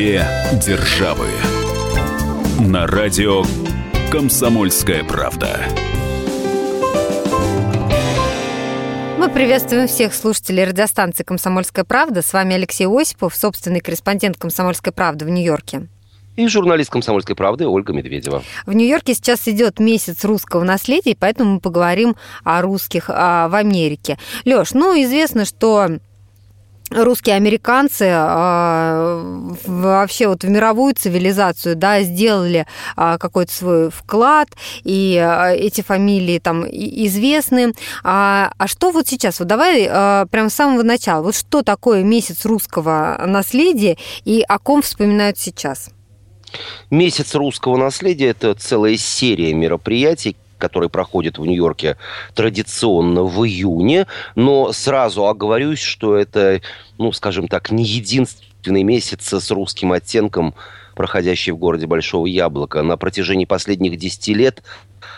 Две державы. На радио Комсомольская правда. Мы приветствуем всех слушателей радиостанции «Комсомольская правда». С вами Алексей Осипов, собственный корреспондент «Комсомольской правды» в Нью-Йорке. И журналист «Комсомольской правды» Ольга Медведева. В Нью-Йорке сейчас идет месяц русского наследия, поэтому мы поговорим о русских а, в Америке. Лёш, ну, известно, что русские американцы э, вообще вот в мировую цивилизацию, да, сделали э, какой-то свой вклад, и э, эти фамилии там известны. А, а что вот сейчас? Вот давай прямо с самого начала. Вот что такое месяц русского наследия и о ком вспоминают сейчас? Месяц русского наследия – это целая серия мероприятий, который проходит в Нью-Йорке традиционно в июне. Но сразу оговорюсь, что это, ну, скажем так, не единственный месяц с русским оттенком, проходящий в городе Большого Яблока. На протяжении последних 10 лет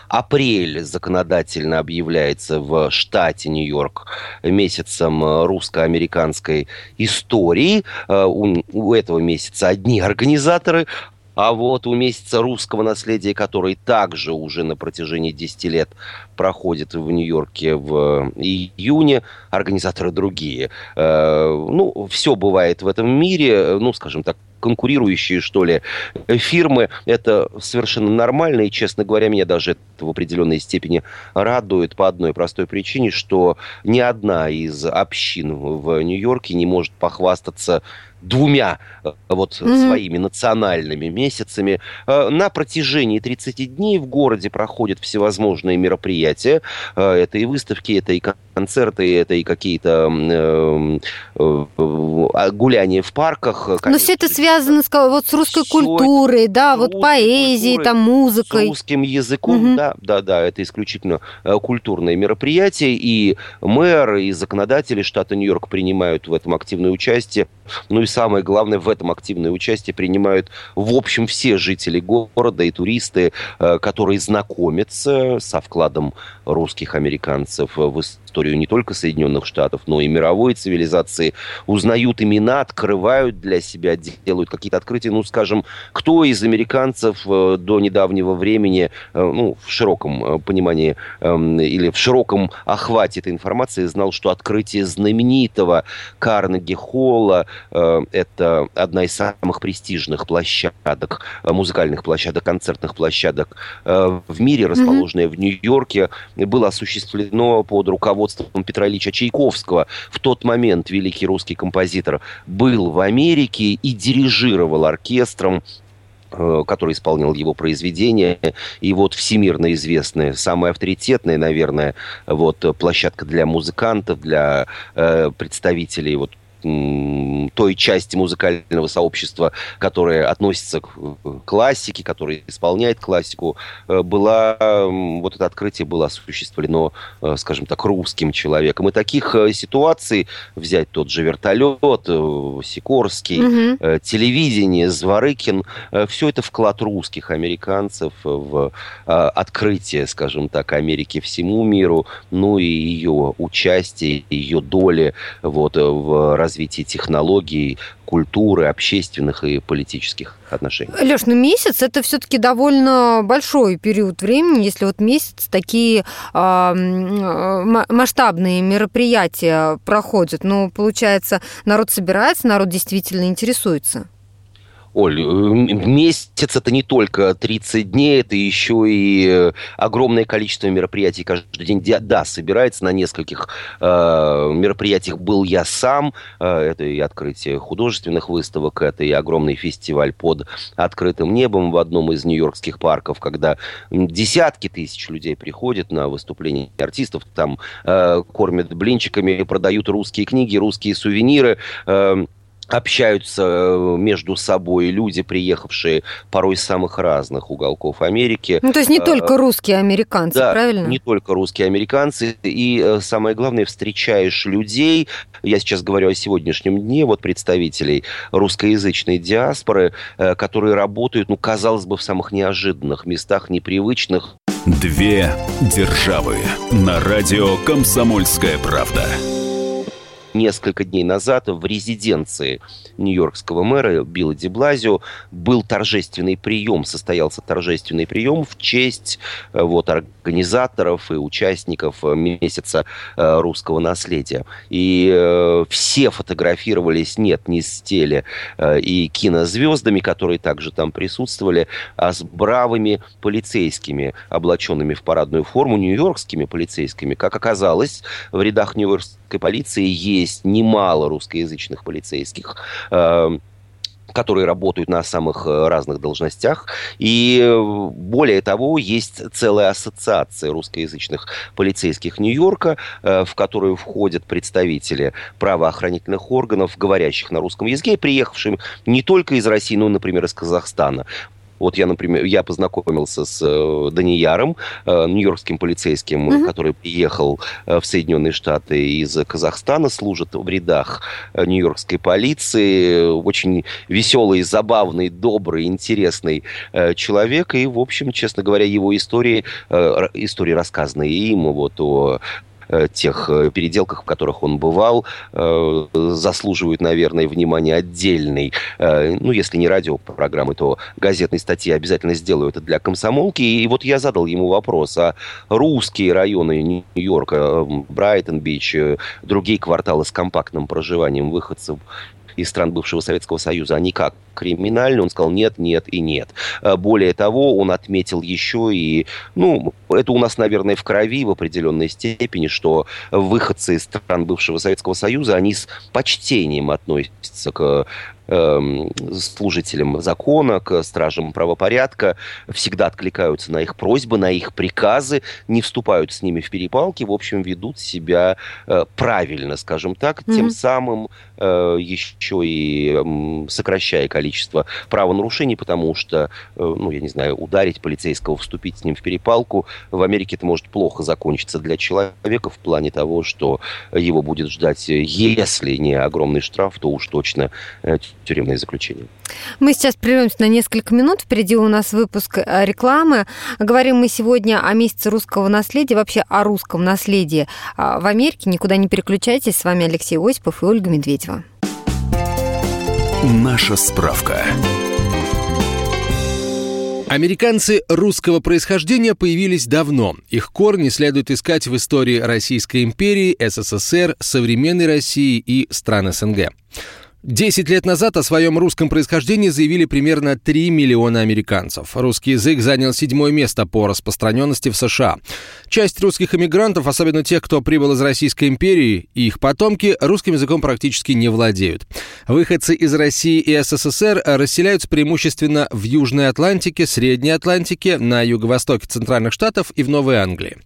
апрель законодательно объявляется в штате Нью-Йорк месяцем русско-американской истории. Э, у этого месяца одни организаторы, а вот у месяца русского наследия, который также уже на протяжении 10 лет проходит в Нью-Йорке в июне, организаторы другие. Э, ну, все бывает в этом мире, ну, скажем так, конкурирующие, что ли, фирмы. Это совершенно нормально, и, честно говоря, меня даже это в определенной степени радует по одной простой причине, что ни одна из общин в Нью-Йорке не может похвастаться двумя э, вот mm-hmm. своими национальными месяцами. Э, на протяжении 30 дней в городе проходят всевозможные мероприятия. Э, это и выставки, это и концерты, это и какие-то а, гуляния в парках. Конечно. Но все это связано с, вот, с русской все культурой, да, вот поэзией, культурой, там, музыкой. С русским языком, угу. да, да, да, это исключительно культурное мероприятие, и мэр, и законодатели штата Нью-Йорк принимают в этом активное участие. Ну и самое главное, в этом активное участие принимают, в общем, все жители города и туристы, э, которые знакомятся со вкладом русских американцев в историю не только Соединенных Штатов, но и мировой цивилизации, узнают имена, открывают для себя, делают какие-то открытия. Ну, скажем, кто из американцев э, до недавнего времени, э, ну, в широком понимании эм, или в широком охвате этой информации знал, что открытие знаменитого Карнеги Холла это одна из самых престижных площадок, э, музыкальных площадок, концертных площадок э, в мире, расположенная mm-hmm. в Нью-Йорке, было осуществлено под руководством Петра Ильича Чайковского. В тот момент великий русский композитор был в Америке и дирижировал оркестром э, который исполнял его произведения. И вот всемирно известная, самая авторитетная, наверное, вот площадка для музыкантов, для э, представителей вот той части музыкального сообщества, которая относится к классике, которая исполняет классику, э, была, вот это открытие было осуществлено, э, скажем так, русским человеком. И таких э, ситуаций, взять тот же вертолет, Сикорский, угу. телевидение, Зворыкин, все это вклад русских американцев в открытие, скажем так, Америки всему миру, ну и ее участие, ее доли вот, в развитии развитии технологий, культуры, общественных и политических отношений. Леш, ну месяц это все-таки довольно большой период времени, если вот месяц такие э, масштабные мероприятия проходят. Ну, получается, народ собирается, народ действительно интересуется. Оль, э, месяц это не только 30 дней, это еще и э, огромное количество мероприятий каждый день. Да, собирается на нескольких э, мероприятиях был я сам. Э, это и открытие художественных выставок, это и огромный фестиваль под открытым небом в одном из нью-йоркских парков, когда десятки тысяч людей приходят на выступления артистов, там э, кормят блинчиками, продают русские книги, русские сувениры. Э, общаются э, между собой люди, приехавшие порой из самых разных уголков Америки. Ну, то есть не э, только русские американцы, да, правильно? не только русские американцы. И э, самое главное, встречаешь людей, я сейчас говорю о сегодняшнем дне, вот представителей русскоязычной диаспоры, которые работают, ну, казалось бы, в самых неожиданных местах, непривычных. Две державы на радио «Комсомольская правда». Несколько дней назад в резиденции нью-йоркского мэра Билла Деблазио был торжественный прием, состоялся торжественный прием в честь э, вот, организаторов и участников э, месяца э, русского наследия. И все фотографировались, нет, не с теле и кинозвездами, которые также там присутствовали, а с бравыми полицейскими, облаченными в парадную форму, нью-йоркскими полицейскими. Как оказалось, в рядах нью-йоркской полиции есть немало русскоязычных полицейских, э, которые работают на самых э, разных должностях. И э, более того, есть целая ассоциация русскоязычных полицейских Нью-Йорка, э, в которую входят представители правоохранительных органов, говорящих на русском языке, приехавшим не только из России, но, например, из Казахстана. Вот я, например, я познакомился с э, Данияром, э, нью-йоркским полицейским, mm-hmm. который приехал э, в Соединенные Штаты из Казахстана, служит в рядах э, нью-йоркской полиции. Очень веселый, забавный, добрый, интересный э, человек. И, в общем, честно говоря, его истории, э, истории, рассказанные им вот о тех э, переделках, в которых он бывал, э, заслуживают, наверное, внимания отдельной, ну, если не радиопрограммы, то газетной статьи обязательно сделаю это для комсомолки. И вот я задал ему вопрос, а русские районы Нью-Йорка, Брайтон-Бич, другие кварталы с компактным проживанием выходцев из стран бывшего Советского Союза, они как криминальны? Он сказал нет, нет и нет. Э, более того, он отметил еще и, ну, это у нас, наверное, в крови в определенной степени, что выходцы из стран бывшего Советского Союза, они с почтением относятся к служителям закона, к стражам правопорядка, всегда откликаются на их просьбы, на их приказы, не вступают с ними в перепалки, в общем, ведут себя э, правильно, скажем так, mm-hmm. тем самым э, еще и сокращая количество правонарушений, потому что, э, ну, я не знаю, ударить полицейского, вступить с ним в перепалку, в Америке это может плохо закончиться для человека в плане того, что его будет ждать, если не огромный штраф, то уж точно тюремное заключение. Мы сейчас прервемся на несколько минут. Впереди у нас выпуск э, рекламы. Говорим мы сегодня о месяце русского наследия, вообще о русском наследии а, в Америке. Никуда не переключайтесь. С вами Алексей Осипов и Ольга Медведева. Наша справка. Американцы русского происхождения появились давно. Их корни следует искать в истории Российской империи, СССР, современной России и стран СНГ. Десять лет назад о своем русском происхождении заявили примерно 3 миллиона американцев. Русский язык занял седьмое место по распространенности в США. Часть русских иммигрантов, особенно тех, кто прибыл из Российской империи, и их потомки, русским языком практически не владеют. Выходцы из России и СССР расселяются преимущественно в Южной Атлантике, Средней Атлантике, на юго-востоке Центральных Штатов и в Новой Англии.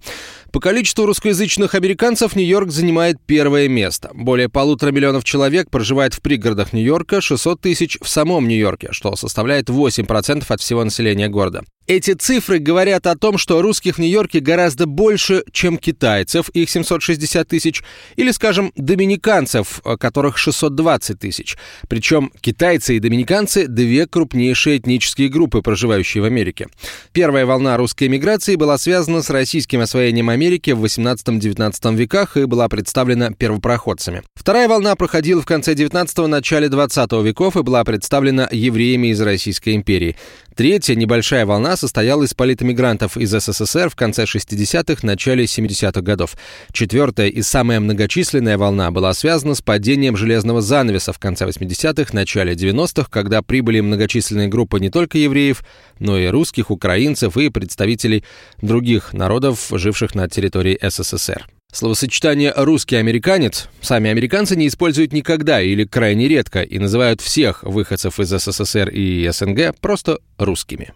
По количеству русскоязычных американцев Нью-Йорк занимает первое место. Более полутора миллионов человек проживает в пригородах Нью-Йорка, 600 тысяч в самом Нью-Йорке, что составляет 8% от всего населения города. Эти цифры говорят о том, что русских в Нью-Йорке гораздо больше, чем китайцев, их 760 тысяч, или, скажем, доминиканцев, которых 620 тысяч. Причем китайцы и доминиканцы – две крупнейшие этнические группы, проживающие в Америке. Первая волна русской эмиграции была связана с российским освоением Америки в 18-19 веках и была представлена первопроходцами. Вторая волна проходила в конце 19-го, начале 20 веков и была представлена евреями из Российской империи. Третья небольшая волна состояла из политэмигрантов из СССР в конце 60-х, начале 70-х годов. Четвертая и самая многочисленная волна была связана с падением железного занавеса в конце 80-х, начале 90-х, когда прибыли многочисленные группы не только евреев, но и русских, украинцев и представителей других народов, живших на территории СССР. Словосочетание «русский американец» сами американцы не используют никогда или крайне редко и называют всех выходцев из СССР и СНГ просто русскими.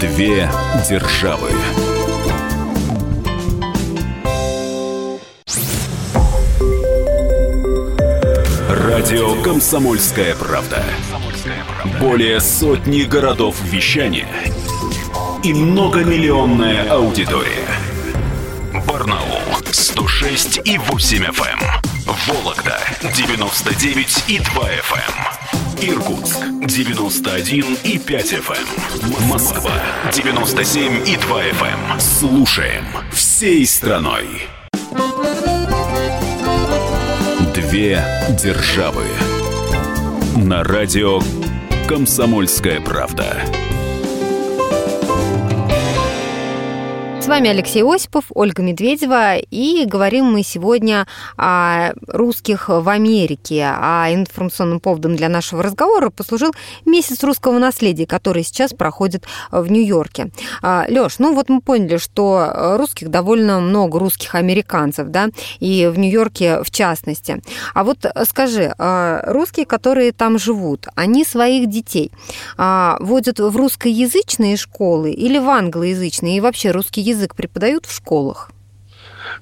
Две державы. Радио «Комсомольская правда». Более сотни городов вещания – и многомиллионная аудитория. Барнаул 106 и 8 FM. Эм. Вологда 99 и 2 FM. Эм. Иркутск 91 и 5 FM. Эм. Москва 97 и 2 FM. Слушаем всей страной. Две державы. На радио «Комсомольская правда». С вами Алексей Осипов, Ольга Медведева, и говорим мы сегодня о русских в Америке. А информационным поводом для нашего разговора послужил месяц русского наследия, который сейчас проходит в Нью-Йорке. А, Лёш, ну вот мы поняли, что русских довольно много, русских американцев, да, и в Нью-Йорке в частности. А вот скажи, а, русские, которые там живут, они своих детей а, водят в русскоязычные школы или в англоязычные, и вообще русский язык язык преподают в школах?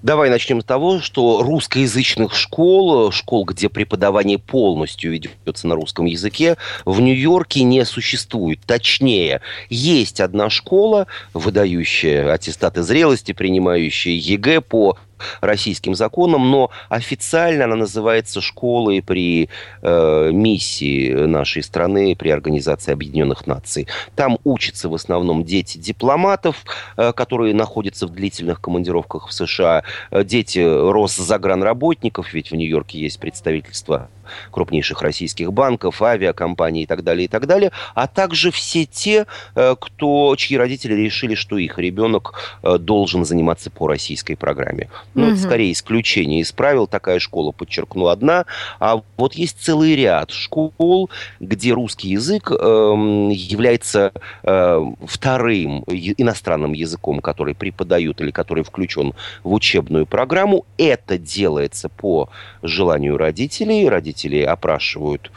Давай начнем с того, что русскоязычных школ, школ, где преподавание полностью ведется на русском языке, в Нью-Йорке не существует. Точнее, есть одна школа, выдающая аттестаты зрелости, принимающая ЕГЭ по российским законам, но официально она называется школой при э, миссии нашей страны при Организации Объединенных Наций. Там учатся в основном дети дипломатов, э, которые находятся в длительных командировках в США, э, дети Росзагранработников, ведь в Нью-Йорке есть представительство крупнейших российских банков, авиакомпаний и так далее, и так далее, а также все те, э, кто, чьи родители решили, что их ребенок э, должен заниматься по российской программе. Ну, угу. это скорее исключение из правил. Такая школа, подчеркну, одна. А вот есть целый ряд школ, где русский язык э, является э, вторым иностранным языком, который преподают или который включен в учебную программу. Это делается по желанию родителей. Родители родители опрашивают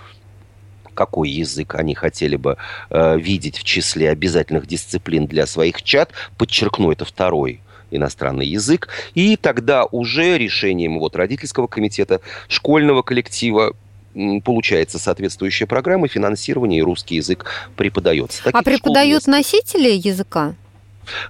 какой язык они хотели бы э, видеть в числе обязательных дисциплин для своих чат. Подчеркну, это второй иностранный язык. И тогда уже решением вот родительского комитета, школьного коллектива получается соответствующая программа финансирования, и русский язык преподается. Таких а преподают носители языка?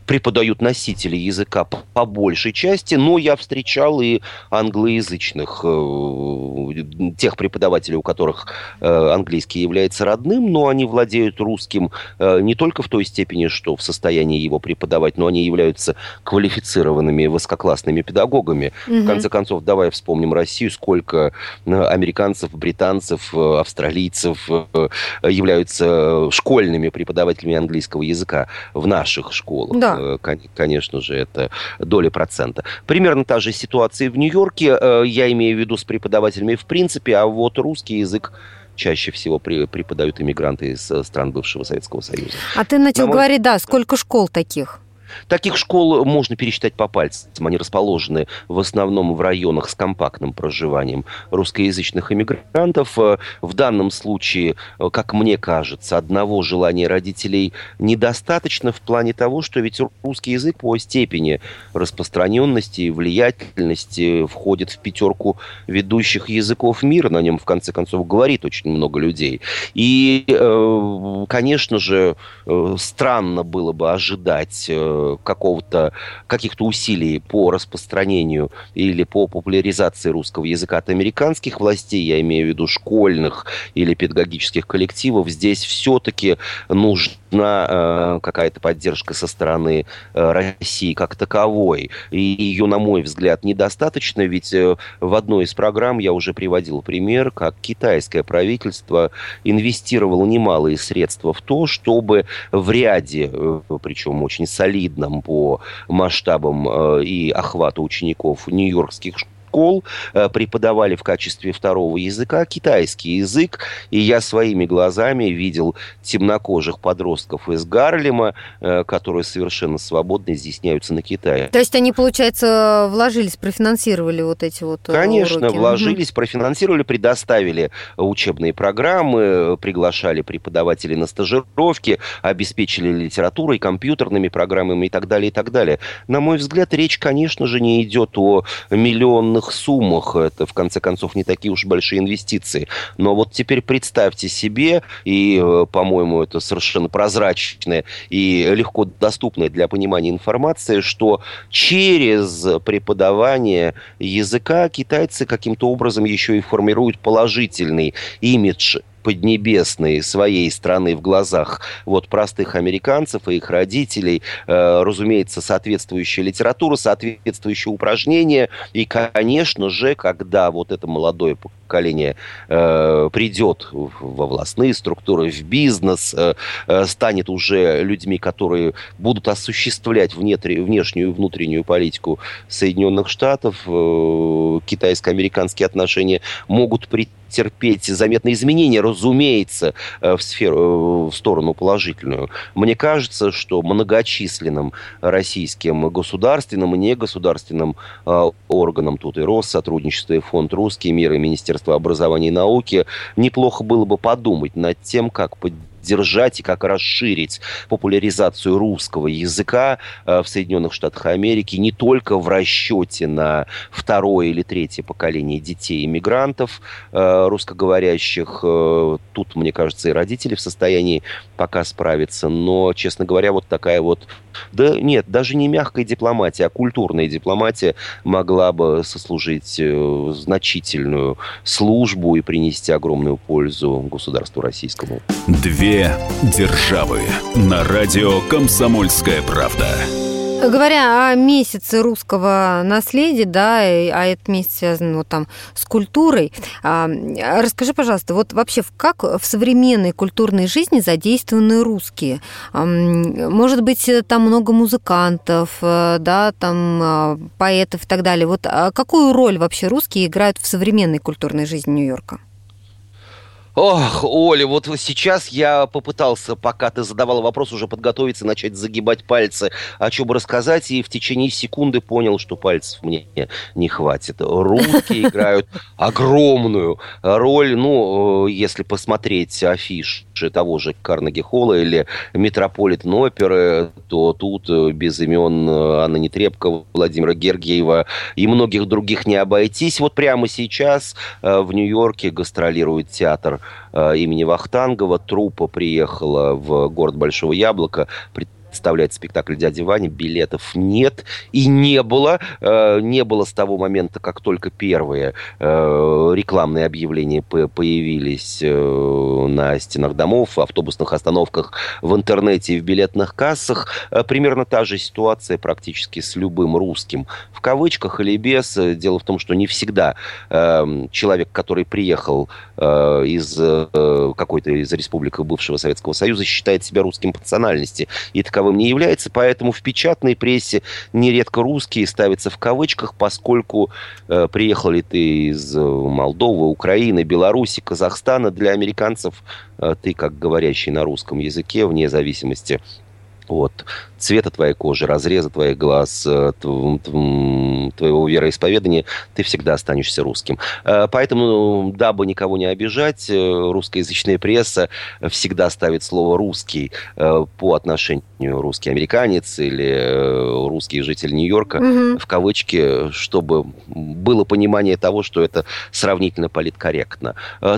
Преподают носители языка по, по большей части, но я встречал и англоязычных, э, тех преподавателей, у которых э, английский является родным, но они владеют русским э, не только в той степени, что в состоянии его преподавать, но они являются квалифицированными высококлассными педагогами. Угу. В конце концов, давай вспомним Россию, сколько э, американцев, британцев, э, австралийцев э, являются школьными преподавателями английского языка в наших школах школах. Да. Э, конечно же, это доля процента. Примерно та же ситуация в Нью-Йорке. Э, я имею в виду с преподавателями в принципе, а вот русский язык чаще всего преподают иммигранты из э, стран бывшего Советского Союза. А ты начал мой... говорить, да, сколько школ таких? Таких школ можно пересчитать по пальцам. Они расположены в основном в районах с компактным проживанием русскоязычных иммигрантов. Э, в данном случае, э, как мне кажется, одного желания родителей недостаточно в плане того, что ведь русский язык по степени распространенности и влиятельности входит в пятерку ведущих языков мира. На нем, в конце концов, говорит очень много людей. И, э, конечно же, странно было бы ожидать какого-то, каких-то усилий по распространению или по популяризации русского языка от американских властей, я имею в виду школьных или педагогических коллективов, здесь все-таки нужно э, какая-то поддержка со стороны э, России как таковой. И ее, на мой взгляд, недостаточно, ведь э, в одной из программ я уже приводил пример, как китайское правительство инвестировало немалые средства в то, чтобы в ряде, э, причем очень солидном по масштабам э, и охвату учеников нью-йоркских школ, школ э, преподавали в качестве второго языка китайский язык. И я своими глазами видел темнокожих подростков из Гарлема, э, которые совершенно свободно изъясняются на Китае. То есть они, получается, вложились, профинансировали вот эти вот э, Конечно, уроки. вложились, профинансировали, предоставили учебные программы, приглашали преподавателей на стажировки, обеспечили литературой, компьютерными программами и так далее, и так далее. На мой взгляд, речь, конечно же, не идет о миллионных огромных суммах. Это, в конце концов, не такие уж большие инвестиции. Но вот теперь представьте себе, и, э, по-моему, это совершенно прозрачная и легко доступная для понимания информация, что через преподавание языка китайцы каким-то образом еще и формируют положительный имидж поднебесной своей страны в глазах вот простых американцев и их родителей, э, разумеется, соответствующая литература, соответствующие упражнения. И, конечно же, когда вот это молодое поколение э, придет во властные структуры, в бизнес, э, э, станет уже людьми, которые будут осуществлять внетри, внешнюю и внутреннюю политику Соединенных Штатов, э, китайско-американские отношения могут прийти терпеть заметные изменения, разумеется, э, в, сферу, э, в сторону положительную. Мне кажется, что многочисленным российским государственным и негосударственным э, органам, тут и Россотрудничество, и Фонд «Русский мир», и Министерство образования и науки, неплохо было бы подумать над тем, как поддержать поддержать и как расширить популяризацию русского языка э, в Соединенных Штатах Америки не только в расчете на второе или третье поколение детей иммигрантов э, русскоговорящих. Э, тут, мне кажется, и родители в состоянии пока справиться. Но, честно говоря, вот такая вот да нет, даже не мягкая дипломатия, а культурная дипломатия могла бы сослужить значительную службу и принести огромную пользу государству российскому. Две Две державы на радио «Комсомольская правда». Говоря о месяце русского наследия, да, а этот месяц связан вот там с культурой, а, расскажи, пожалуйста, вот вообще как в современной культурной жизни задействованы русские? Может быть, там много музыкантов, э, да, там а, поэтов и так далее. Вот какую роль вообще русские играют в современной культурной жизни Нью-Йорка? Ох, Оля, вот сейчас я попытался, пока ты задавала вопрос, уже подготовиться, начать загибать пальцы, о чем рассказать, и в течение секунды понял, что пальцев мне не хватит. Русские играют огромную роль, ну, э, если посмотреть афиш того же Карнеги Холла или Метрополитен оперы, то тут э, без имен э, Анны Нетребко, Владимира Гергиева и многих других не обойтись. Вот прямо сейчас в Нью-Йорке гастролирует театр имени Вахтангова. Труппа приехала в город Большого Яблока представляет спектакль «Дяди Вани». Билетов нет и не было. Э, не было с того момента, как только первые э, рекламные объявления появились э, на стенах домов, автобусных остановках, в интернете и в билетных кассах. Примерно та же ситуация практически с любым русским. В кавычках или без. Дело в том, что не всегда человек, который приехал из какой-то из республик бывшего Советского Союза, считает себя русским по национальности. И таковым таковым не является, поэтому в печатной прессе нередко русские ставятся в кавычках, поскольку э, приехал ты из э, Молдовы, Украины, Беларуси, Казахстана, для американцев э, ты, как говорящий на русском языке, вне зависимости от цвета твоей кожи, разреза твоих глаз, э, твоего вероисповедания, ты всегда останешься русским. Э, поэтому, дабы никого не обижать, э, русскоязычная пресса всегда ставит слово «русский» по отношению русский американец или русский житель Нью-Йорка угу. в кавычки, чтобы было понимание того, что это сравнительно политкорректно.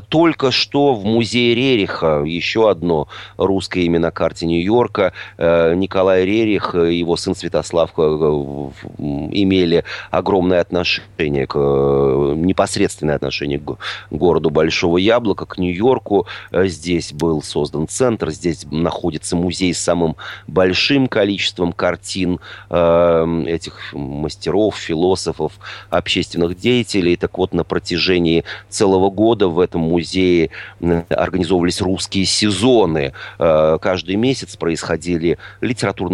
Только что в музее Рериха еще одно русское имя на карте Нью-Йорка Николай Рерих и его сын Святослав э, имели огромное отношение, к, э, непосредственное отношение к городу Большого Яблока, к Нью-Йорку. Э, здесь был создан центр, здесь находится музей с самым большим количеством картин этих мастеров, философов, общественных деятелей. Так вот, на протяжении целого года в этом музее организовывались русские сезоны. Каждый месяц происходили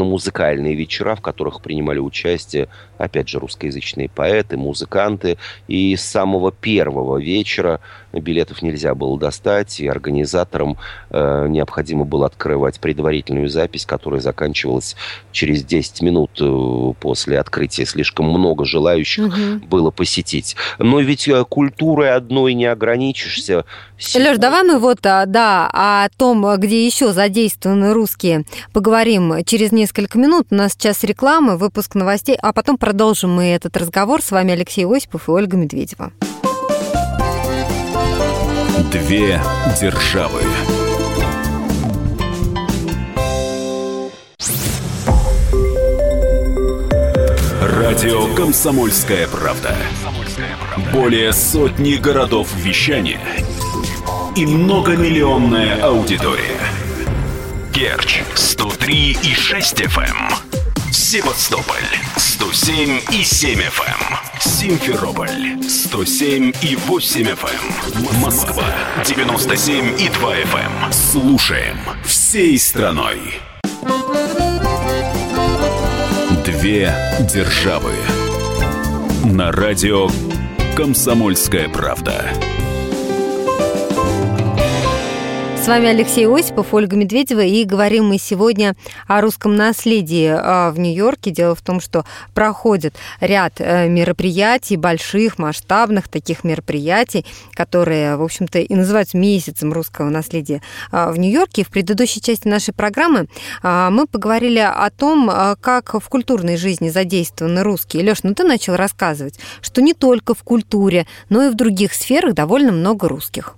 литературно-музыкальные вечера, в которых принимали участие, опять же, русскоязычные поэты, музыканты. И с самого первого вечера билетов нельзя было достать, и организаторам э, необходимо было открывать предварительную запись, которая заканчивалась через 10 минут э, после открытия. Слишком много желающих угу. было посетить. Но ведь э, культурой одной не ограничишься. Леш, давай мы вот, а, да, о том, где еще задействованы русские, поговорим через несколько минут. У нас сейчас реклама, выпуск новостей, а потом продолжим мы этот разговор. С вами Алексей Осипов и Ольга Медведева. Две державы. Радио Комсомольская правда". Более сотни городов вещания и многомиллионная аудитория. Керч 103 и 6 FM. Севастополь 107 и 7 FM. Эм. Симферополь 107 и 8 FM. Эм. Москва 97 и 2 FM. Эм. Слушаем всей страной. Две державы. На радио Комсомольская правда. С вами Алексей Осипов, Ольга Медведева, и говорим мы сегодня о русском наследии а, в Нью-Йорке. Дело в том, что проходит ряд э, мероприятий, больших, масштабных таких мероприятий, которые, в общем-то, и называются месяцем русского наследия а, в Нью-Йорке. В предыдущей части нашей программы а, мы поговорили о том, как в культурной жизни задействованы русские. Леш, ну ты начал рассказывать, что не только в культуре, но и в других сферах довольно много русских.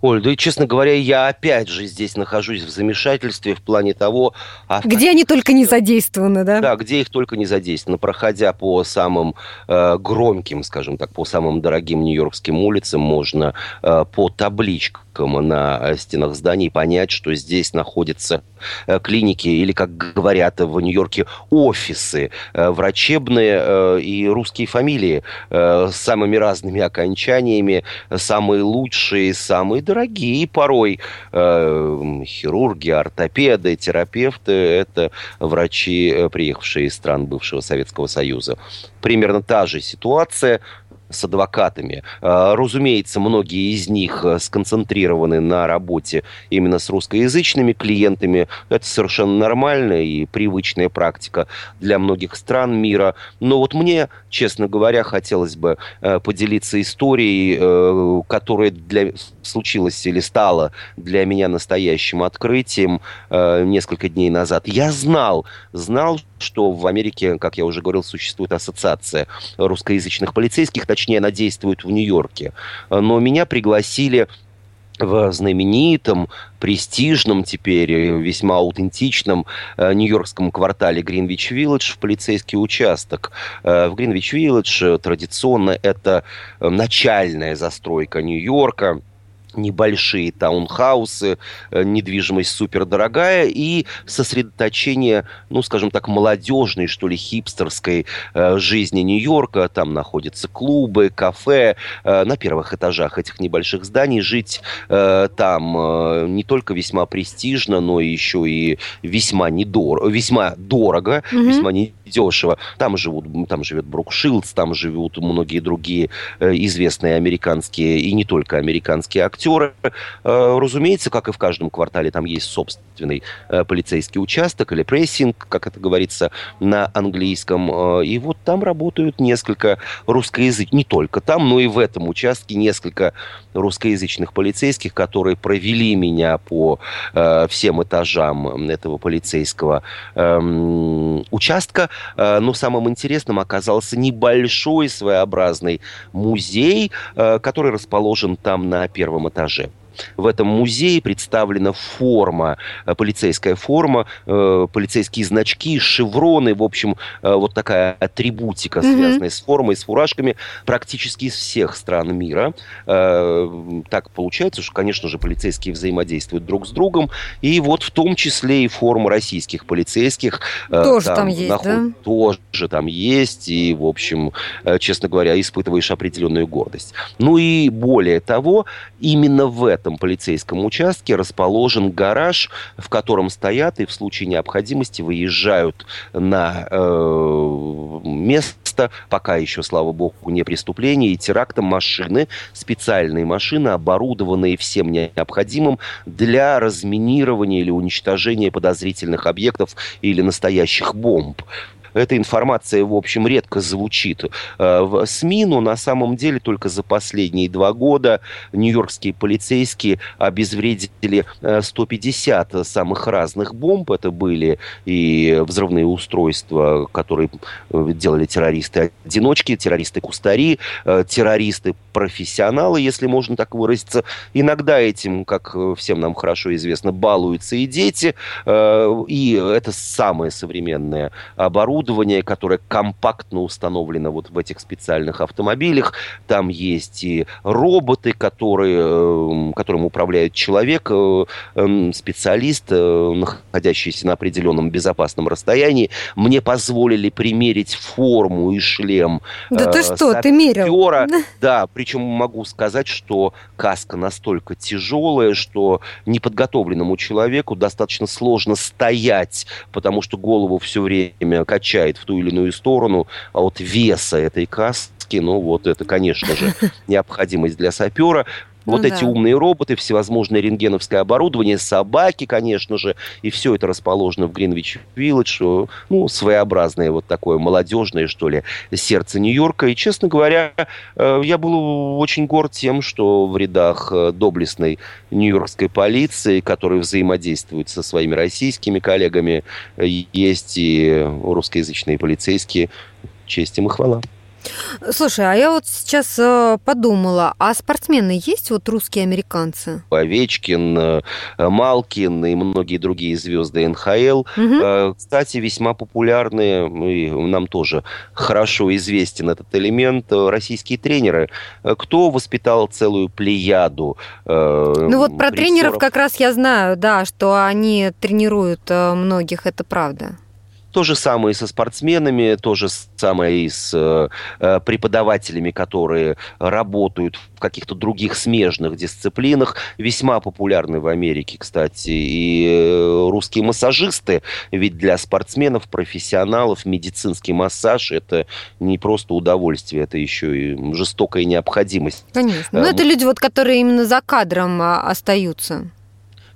Оль, да и, честно говоря, я опять же здесь нахожусь в замешательстве в плане того... А где они только не задействованы, да? Да, где их только не задействованы. Проходя по самым э, громким, скажем так, по самым дорогим нью-йоркским улицам, можно э, по табличкам на стенах зданий понять, что здесь находятся э, клиники или, как говорят в Нью-Йорке, офисы э, врачебные э, и русские фамилии с самыми разными окончаниями, самые лучшие, самые дорогие порой. Хирурги, ортопеды, терапевты – это врачи, приехавшие из стран бывшего Советского Союза. Примерно та же ситуация с адвокатами. А, разумеется, многие из них э, сконцентрированы на работе именно с русскоязычными клиентами. Это совершенно нормальная и привычная практика для многих стран мира. Но вот мне, честно говоря, хотелось бы э, поделиться историей, э, которая для, случилась или стала для меня настоящим открытием несколько дней назад. Я знал, знал, что в Америке, как я уже говорил, существует ассоциация русскоязычных полицейских, точнее, она действует в Нью-Йорке. Но меня пригласили в знаменитом, престижном теперь, весьма аутентичном э, нью-йоркском квартале Гринвич-Виллидж в полицейский участок. Э, в Гринвич-Виллидж традиционно это начальная застройка Нью-Йорка – небольшие таунхаусы, э, недвижимость супердорогая и сосредоточение, ну, скажем так, молодежной, что ли, хипстерской э, жизни Нью-Йорка. Там находятся клубы, кафе. Э, на первых этажах этих небольших зданий жить там не только весьма престижно, но еще и весьма недорого, весьма дорого, mm-hmm. весьма недешево. Там живут, там живет Брук Шилдс, там живут многие другие известные американские и не только американские актеры. Э, разумеется, как и в каждом квартале, там есть собственный э, полицейский участок или прессинг, как это говорится на английском. Э, и вот там работают несколько русскоязычных, не только там, но и в этом участке несколько русскоязычных полицейских, которые провели меня по всем этажам этого полицейского эм, участка. Но самым интересным оказался небольшой своеобразный музей, который расположен там на первом этаже этаже. В этом музее представлена форма, э, полицейская форма, э, полицейские значки, шевроны, в общем, э, вот такая атрибутика, связанная mm-hmm. с формой, с фуражками, практически из всех стран мира. Так получается, что, конечно же, полицейские взаимодействуют друг с другом, и вот в том числе и форма российских полицейских. Тоже там, там есть, наход... да? Тоже там есть, и, в общем, честно говоря, испытываешь определенную гордость. Ну и более того, именно в этом этом полицейском участке расположен гараж, в котором стоят и в случае необходимости выезжают на э, место, пока еще, слава богу, не преступления и теракта машины, специальные машины, оборудованные всем необходимым для разминирования или уничтожения подозрительных объектов или настоящих бомб эта информация, в общем, редко звучит э, в СМИ, но на самом деле только за последние два года нью-йоркские полицейские обезвредили 150 э, самых разных бомб. Это были и взрывные устройства, которые э, делали террористы-одиночки, террористы-кустари, террористы-профессионалы, если можно так выразиться. Иногда этим, как всем нам хорошо известно, балуются и дети. И это самое современное оборудование оборудование, которое компактно установлено вот в этих специальных автомобилях. Там есть и роботы, которые, эм, которым управляет человек, э, эм, специалист, э, находящийся на определенном безопасном расстоянии. Мне позволили примерить форму и шлем. Да ты что, ты мерил? Да, причем могу сказать, что каска настолько тяжелая, что неподготовленному человеку достаточно сложно стоять, потому что голову все время качает в ту или иную сторону, а от веса этой каски, ну вот это, конечно же, необходимость для сапера. Вот ну, эти да. умные роботы, всевозможное рентгеновское оборудование, собаки, конечно же, и все это расположено в Гринвич Виллидж, ну, своеобразное вот такое молодежное, что ли, сердце Нью-Йорка. И, честно говоря, э, я был очень горд тем, что в рядах э, доблестной нью-йоркской полиции, которая взаимодействует со своими российскими коллегами, э, есть и русскоязычные полицейские. Честь им и хвала. Слушай, а я вот сейчас э, подумала, а спортсмены есть вот русские американцы? Овечкин, э, Малкин и многие другие звезды НХЛ. Угу. Кстати, весьма популярные, и нам тоже хорошо известен этот элемент, российские тренеры. Кто воспитал целую плеяду Ну вот про тренеров как раз я знаю, да, что они тренируют многих, это правда. То же самое и со спортсменами, то же самое и с э, э, преподавателями, которые работают в каких-то других смежных дисциплинах. Весьма популярны в Америке, кстати, и э, русские массажисты. Ведь для спортсменов, профессионалов медицинский массаж – это не просто удовольствие, это еще и жестокая необходимость. Конечно. Но ну, это люди, вот, которые именно за кадром а, остаются.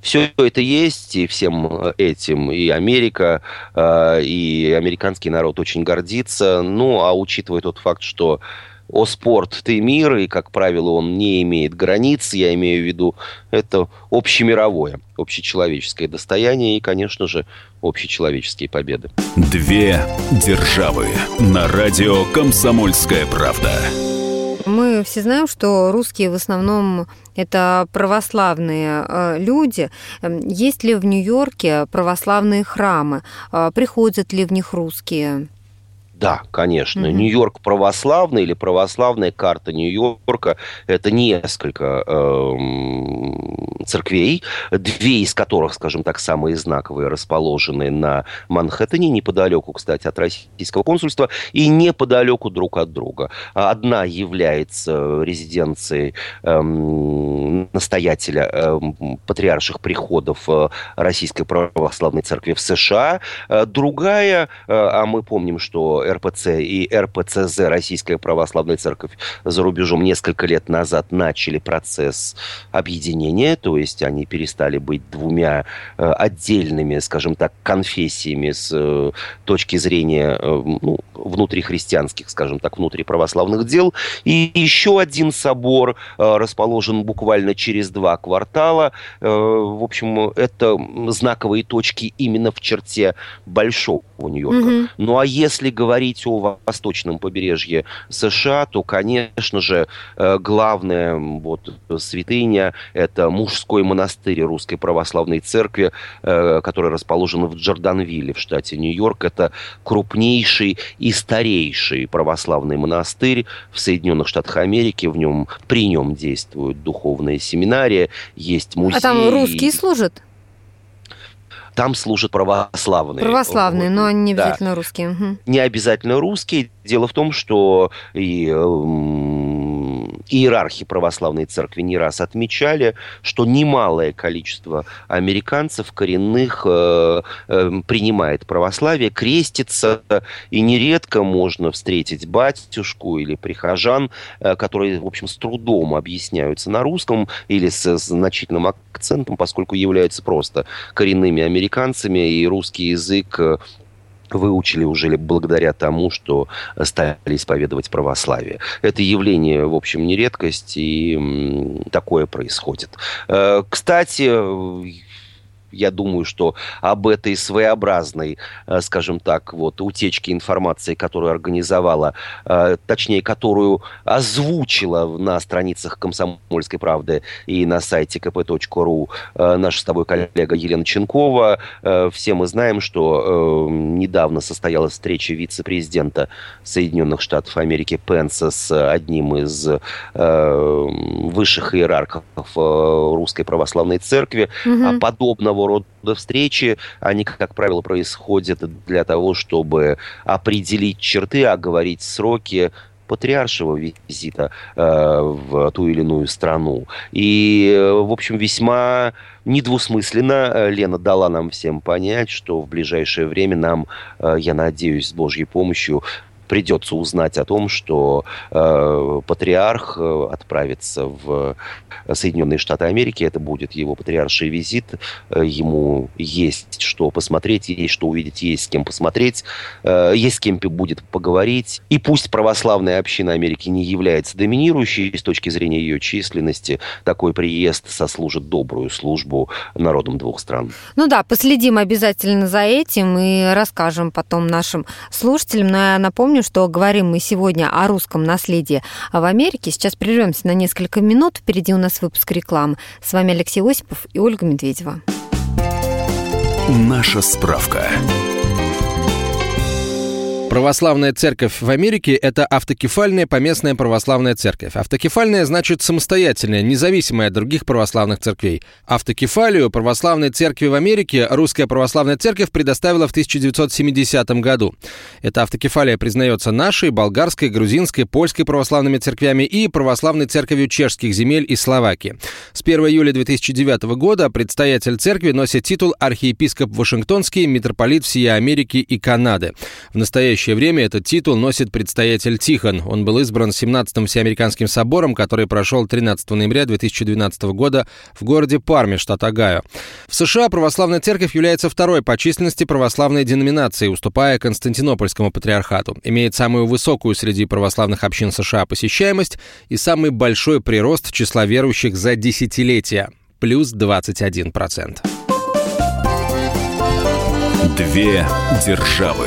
Все это есть, и всем э, этим и Америка, э, и американский народ очень гордится. Ну, а учитывая тот факт, что о спорт ты мир, и, как правило, он не имеет границ, я имею в виду, это общемировое, общечеловеческое достояние и, конечно же, общечеловеческие победы. Две державы на радио «Комсомольская правда». Мы все знаем, что русские в основном это православные э, люди. Эм, есть ли в Нью-Йорке православные храмы? Э, приходят ли в них русские? Да, конечно. Mm-hmm. Нью-Йорк православный или православная карта Нью-Йорка – это несколько э, церквей, две из которых, скажем так, самые знаковые, расположены на Манхэттене, неподалеку, кстати, от российского консульства, и неподалеку друг от друга. Одна является резиденцией э, настоятеля э, патриарших приходов э, Российской православной церкви в США, э, другая, э, а мы помним, что РПЦ и РПЦЗ, Российская Православная Церковь, за рубежом несколько лет назад начали процесс объединения, то есть они перестали быть двумя э, отдельными, скажем так, конфессиями с э, точки зрения э, ну, внутрихристианских, скажем так, внутриправославных дел. И еще один собор расположен буквально через два квартала. В общем, это знаковые точки именно в черте Большого Нью-Йорка. Угу. Ну а если говорить говорить о восточном побережье США, то, конечно же, э, главная вот, святыня – это мужской монастырь Русской Православной Церкви, э, который расположен в Джорданвилле в штате Нью-Йорк. Это крупнейший и старейший православный монастырь в Соединенных Штатах Америки. В нем, при нем действует духовная семинария, есть музей. А там русские служат? Там служат православные. Православные, вот. но не обязательно да. русские. Угу. Не обязательно русские. Дело в том, что и иерархи православной церкви не раз отмечали, что немалое количество американцев коренных э, э, принимает православие, крестится, и нередко можно встретить батюшку или прихожан, э, которые, в общем, с трудом объясняются на русском или с значительным акцентом, поскольку являются просто коренными американцами, и русский язык выучили уже благодаря тому, что стали исповедовать православие. Это явление, в общем, не редкость, и такое происходит. Э, кстати, я думаю, что об этой своеобразной, э, скажем так, вот утечке информации, которую организовала, э, точнее, которую озвучила на страницах «Комсомольской правды» и на сайте kp.ru э, наша с тобой коллега Елена Ченкова. Все мы знаем, что недавно состоялась встреча вице-президента Соединенных Штатов Америки Пенса с одним из высших иерархов Русской Православной Церкви. Угу. Подобного такого рода встречи, они, как правило, происходят для того, чтобы определить черты, оговорить сроки патриаршего визита э, в ту или иную страну. И, в общем, весьма недвусмысленно э, Лена дала нам всем понять, что в ближайшее время нам, э, я надеюсь, с Божьей помощью придется узнать о том, что э, патриарх э, отправится в Соединенные Штаты Америки. Это будет его патриарший визит. Э, ему есть что посмотреть, есть что увидеть, есть с кем посмотреть, э, есть с кем будет поговорить. И пусть православная община Америки не является доминирующей с точки зрения ее численности, такой приезд сослужит добрую службу народам двух стран. Ну да, последим обязательно за этим и расскажем потом нашим слушателям. Но я напомню, Напомню, что говорим мы сегодня о русском наследии в Америке. Сейчас прервемся на несколько минут. Впереди у нас выпуск рекламы. С вами Алексей Осипов и Ольга Медведева. Наша справка. Православная церковь в Америке – это автокефальная поместная православная церковь. Автокефальная значит самостоятельная, независимая от других православных церквей. Автокефалию православной церкви в Америке Русская православная церковь предоставила в 1970 году. Эта автокефалия признается нашей, болгарской, грузинской, польской православными церквями и православной церковью чешских земель и Словакии. С 1 июля 2009 года предстоятель церкви носит титул архиепископ Вашингтонский, митрополит всей Америки и Канады. В настоящее настоящее время этот титул носит предстоятель Тихон. Он был избран 17-м Всеамериканским собором, который прошел 13 ноября 2012 года в городе Парме, штат Огайо. В США православная церковь является второй по численности православной деноминацией, уступая Константинопольскому патриархату. Имеет самую высокую среди православных общин США посещаемость и самый большой прирост числа верующих за десятилетия – плюс 21%. Две державы.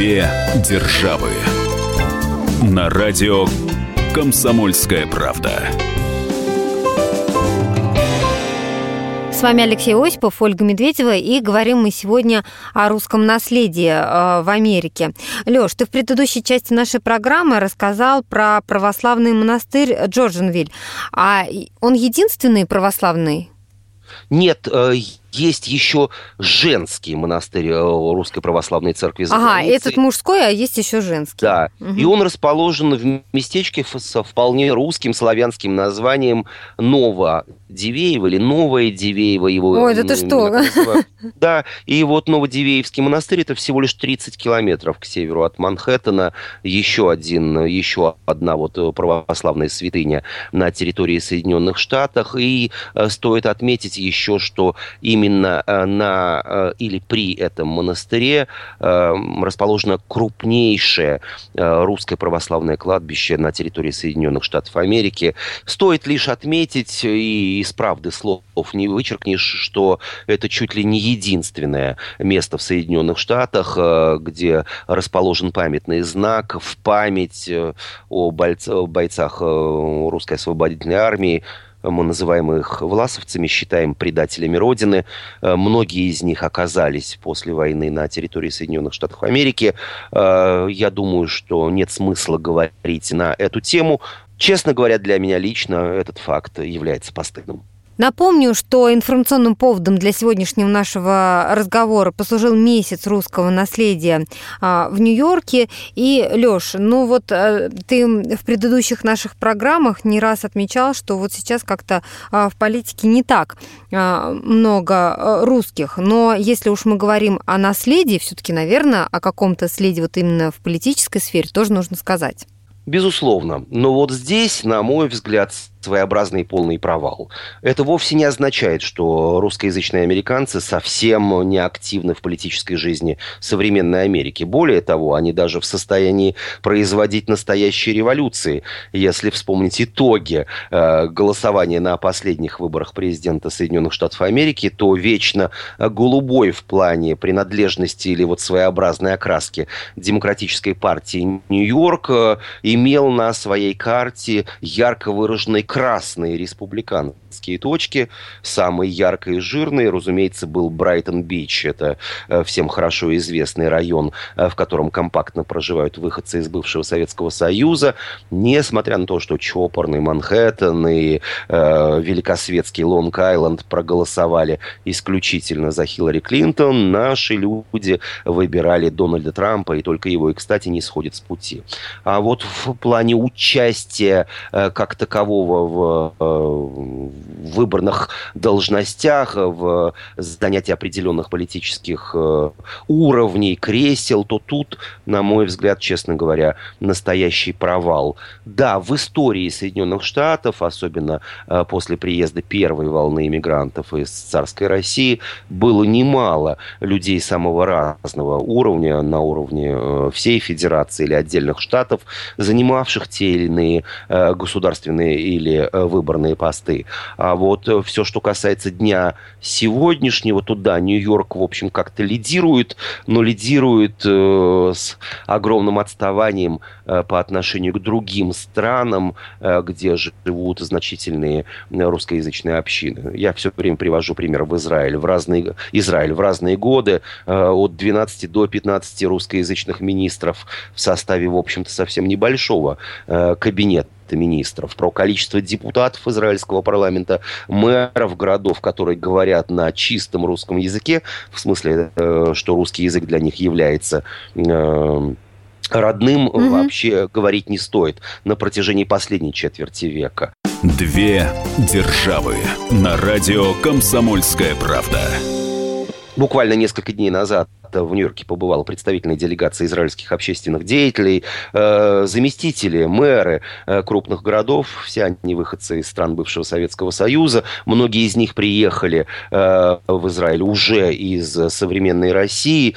Две державы. На радио Комсомольская правда. С вами Алексей Осипов, Ольга Медведева, и говорим мы сегодня о русском наследии э, в Америке. Лёш, ты в предыдущей части нашей программы рассказал про православный монастырь Джорджинвиль. А он единственный православный? Нет, э, есть еще женский монастырь э, Русской Православной Церкви за Ага, границей. этот мужской, а есть еще женский. Да, угу. и он расположен в местечке со вполне русским славянским названием Новодивеево или Новое Дивеево. Его Ой, это что? Да, и вот Новодивеевский монастырь это всего лишь 30 километров к северу от Манхэттена. Еще один, еще одна вот православная святыня на территории Соединенных Штатов. И э, стоит отметить еще, что именно именно э, на э, или при этом монастыре э, расположено крупнейшее русское православное кладбище на территории Соединенных Штатов Америки. Стоит лишь отметить, и из правды слов не вычеркнешь, что это чуть ли не единственное место в Соединенных Штатах, где расположен памятный знак в память о бойцах русской освободительной армии, мы называем их власовцами, считаем предателями Родины. Э, многие из них оказались после войны на территории Соединенных Штатов Америки. Э, я думаю, что нет смысла говорить на эту тему. Честно говоря, для меня лично этот факт является постыдным. Напомню, что информационным поводом для сегодняшнего нашего разговора послужил месяц русского наследия а, в Нью-Йорке. И, Лёш, ну вот э, ты в предыдущих наших программах не раз отмечал, что вот сейчас как-то а, в политике не так а, много э, русских. Но если уж мы говорим о наследии, все-таки, наверное, о каком-то следе вот именно в политической сфере тоже нужно сказать. Безусловно. Но вот здесь, на мой взгляд, своеобразный полный провал. Это вовсе не означает, что русскоязычные американцы совсем не активны в политической жизни современной Америки. Более того, они даже в состоянии производить настоящие революции. Если вспомнить итоги э, голосования на последних выборах президента Соединенных Штатов Америки, то вечно голубой в плане принадлежности или вот своеобразной окраски демократической партии Нью-Йорк э, имел на своей карте ярко выраженный красные республиканские точки. Самой яркой и жирной, разумеется, был Брайтон-Бич. Это э, всем хорошо известный район, э, в котором компактно проживают выходцы из бывшего Советского Союза. Несмотря на то, что чопорный Манхэттен и э, великосветский Лонг-Айленд проголосовали исключительно за Хиллари Клинтон, наши люди выбирали Дональда Трампа, и только его, и, кстати, не сходит с пути. А вот в плане участия э, как такового в э, выборных должностях, в занятии определенных политических э, уровней, кресел, то тут, на мой взгляд, честно говоря, настоящий провал. Да, в истории Соединенных Штатов, особенно э, после приезда первой волны иммигрантов из царской России, было немало людей самого разного уровня, на уровне всей федерации или отдельных штатов, занимавших те или иные государственные или или э, выборные посты. А вот э, все, что касается дня сегодняшнего, туда Нью-Йорк, в общем, как-то лидирует, но лидирует э, с огромным отставанием по отношению к другим странам, где живут значительные русскоязычные общины. Я все время привожу пример в Израиль. В разные, Израиль в разные годы от 12 до 15 русскоязычных министров в составе, в общем-то, совсем небольшого э, кабинета министров, про количество депутатов израильского парламента, мэров городов, которые говорят на чистом русском языке, в смысле, э, что русский язык для них является э, родным, угу. вообще говорить не стоит на протяжении последней четверти века. Две державы на радио «Комсомольская правда». Буквально несколько дней назад в Нью-Йорке побывала представительная делегация израильских общественных деятелей, э, заместители, мэры э, крупных городов, все они выходцы из стран бывшего Советского Союза. Многие из них приехали э, в Израиль уже из современной России,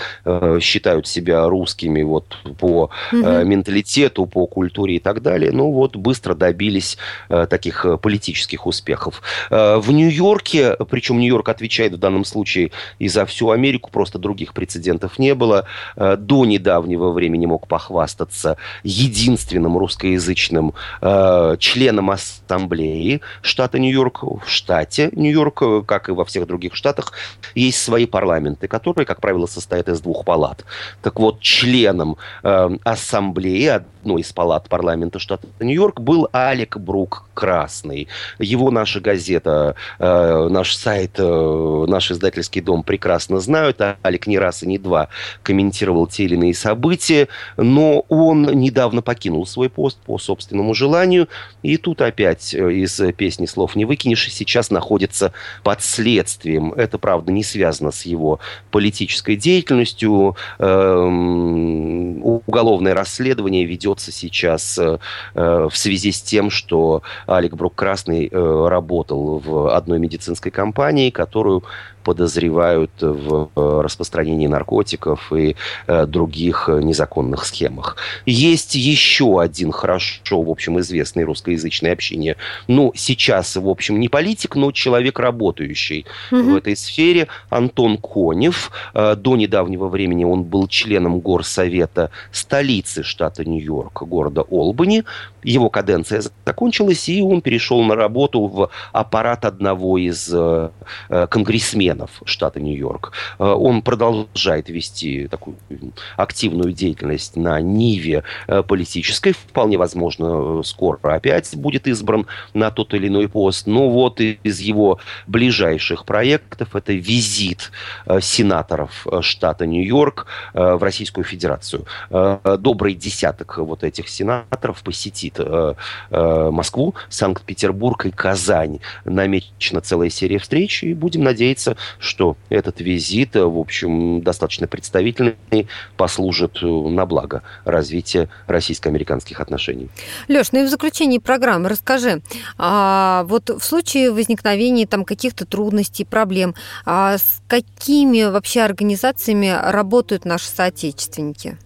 считают себя русскими вот по угу. менталитету, по культуре и так далее. Ну вот быстро добились таких политических успехов. В Нью-Йорке, причем Нью-Йорк отвечает в данном случае и за всю Америку, просто других прецедентов прецедентов не было. Э, до недавнего времени мог похвастаться единственным русскоязычным э, членом ассамблеи штата Нью-Йорк. В штате Нью-Йорк, э, как и во всех других штатах, есть свои парламенты, которые, как правило, состоят из двух палат. Так вот, членом ассамблеи, одной из палат парламента штата Нью-Йорк, был Алек Брук Красный. Его наша газета, наш сайт, наш издательский дом прекрасно знают. Алек не раз и не не два комментировал те или иные события, но он недавно покинул свой пост по собственному желанию, и тут опять э, из песни слов не выкинешь, сейчас находится под следствием. Это, правда, не связано с его политической деятельностью. Эм, уголовное расследование ведется сейчас э, в связи с тем, что Алик Брук-Красный э, работал в одной медицинской компании, которую подозревают в э, распространении наркотиков и э, других э, незаконных схемах. Есть еще один хорошо, в общем, известный русскоязычное общение. Ну, сейчас, в общем, не политик, но человек, работающий угу. в этой сфере. Антон Конев. До недавнего времени он был членом горсовета столицы штата Нью-Йорк, города Олбани. Его каденция закончилась, и он перешел на работу в аппарат одного из конгрессменов членов штата Нью-Йорк. Э, он продолжает вести такую активную деятельность на ниве э, политической. Вполне возможно, скоро опять будет избран на тот или иной пост. Но вот из его ближайших проектов это визит сенаторов штата Нью-Йорк в Российскую Федерацию. Добрый десяток вот этих сенаторов посетит Москву, Санкт-Петербург и Казань. Намечена целая серия встреч, и будем надеяться, что этот визит, в общем, достаточно представительный, послужит на благо развития российско-американских отношений. Леш, ну и в заключении программы расскажи, а, вот в случае возникновения там каких-то трудностей, проблем, а с какими вообще организациями работают наши соотечественники?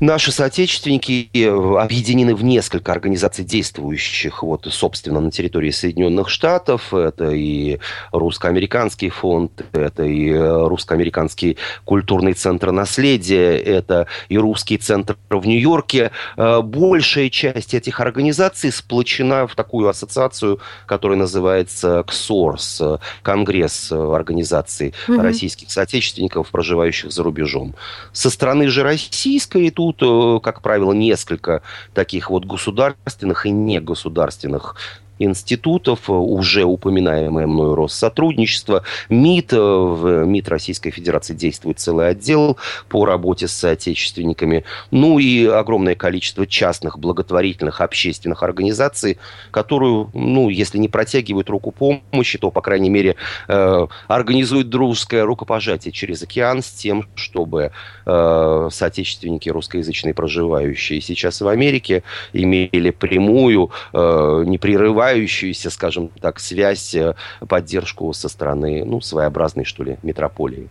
Наши соотечественники э, объединены в несколько организаций, действующих, вот, собственно, на территории Соединенных Штатов. Это и русско-американский фонд, это и э, русско-американский культурный центр наследия, это и русский центр в Нью-Йорке. Э, большая часть этих организаций сплочена в такую ассоциацию, которая называется КСОРС, Конгресс организаций угу. российских соотечественников, проживающих за рубежом. Со стороны же российской тут, э, как правило, несколько таких вот государственных и негосударственных институтов, уже упоминаемое мною Россотрудничество, МИД, э, в МИД Российской Федерации действует целый отдел по работе с соотечественниками, ну и огромное количество частных благотворительных общественных организаций, которую, ну, если не протягивают руку помощи, то, по крайней мере, э, организуют дружеское рукопожатие через океан с тем, чтобы э, соотечественники русскоязычные, проживающие сейчас в Америке, имели прямую, э, непрерываемую развивающуюся, скажем так, связь, э, поддержку со стороны, ну, своеобразной, что ли, метрополии.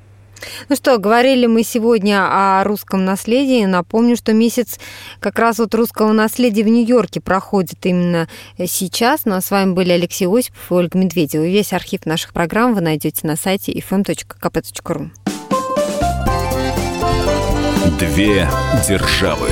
Ну что, говорили мы сегодня о русском наследии. Напомню, что месяц как раз вот русского наследия в Нью-Йорке проходит именно сейчас. Ну а с вами были Алексей Осипов и Ольга Медведева. Весь архив наших программ вы найдете на сайте fm.kp.ru. Две державы.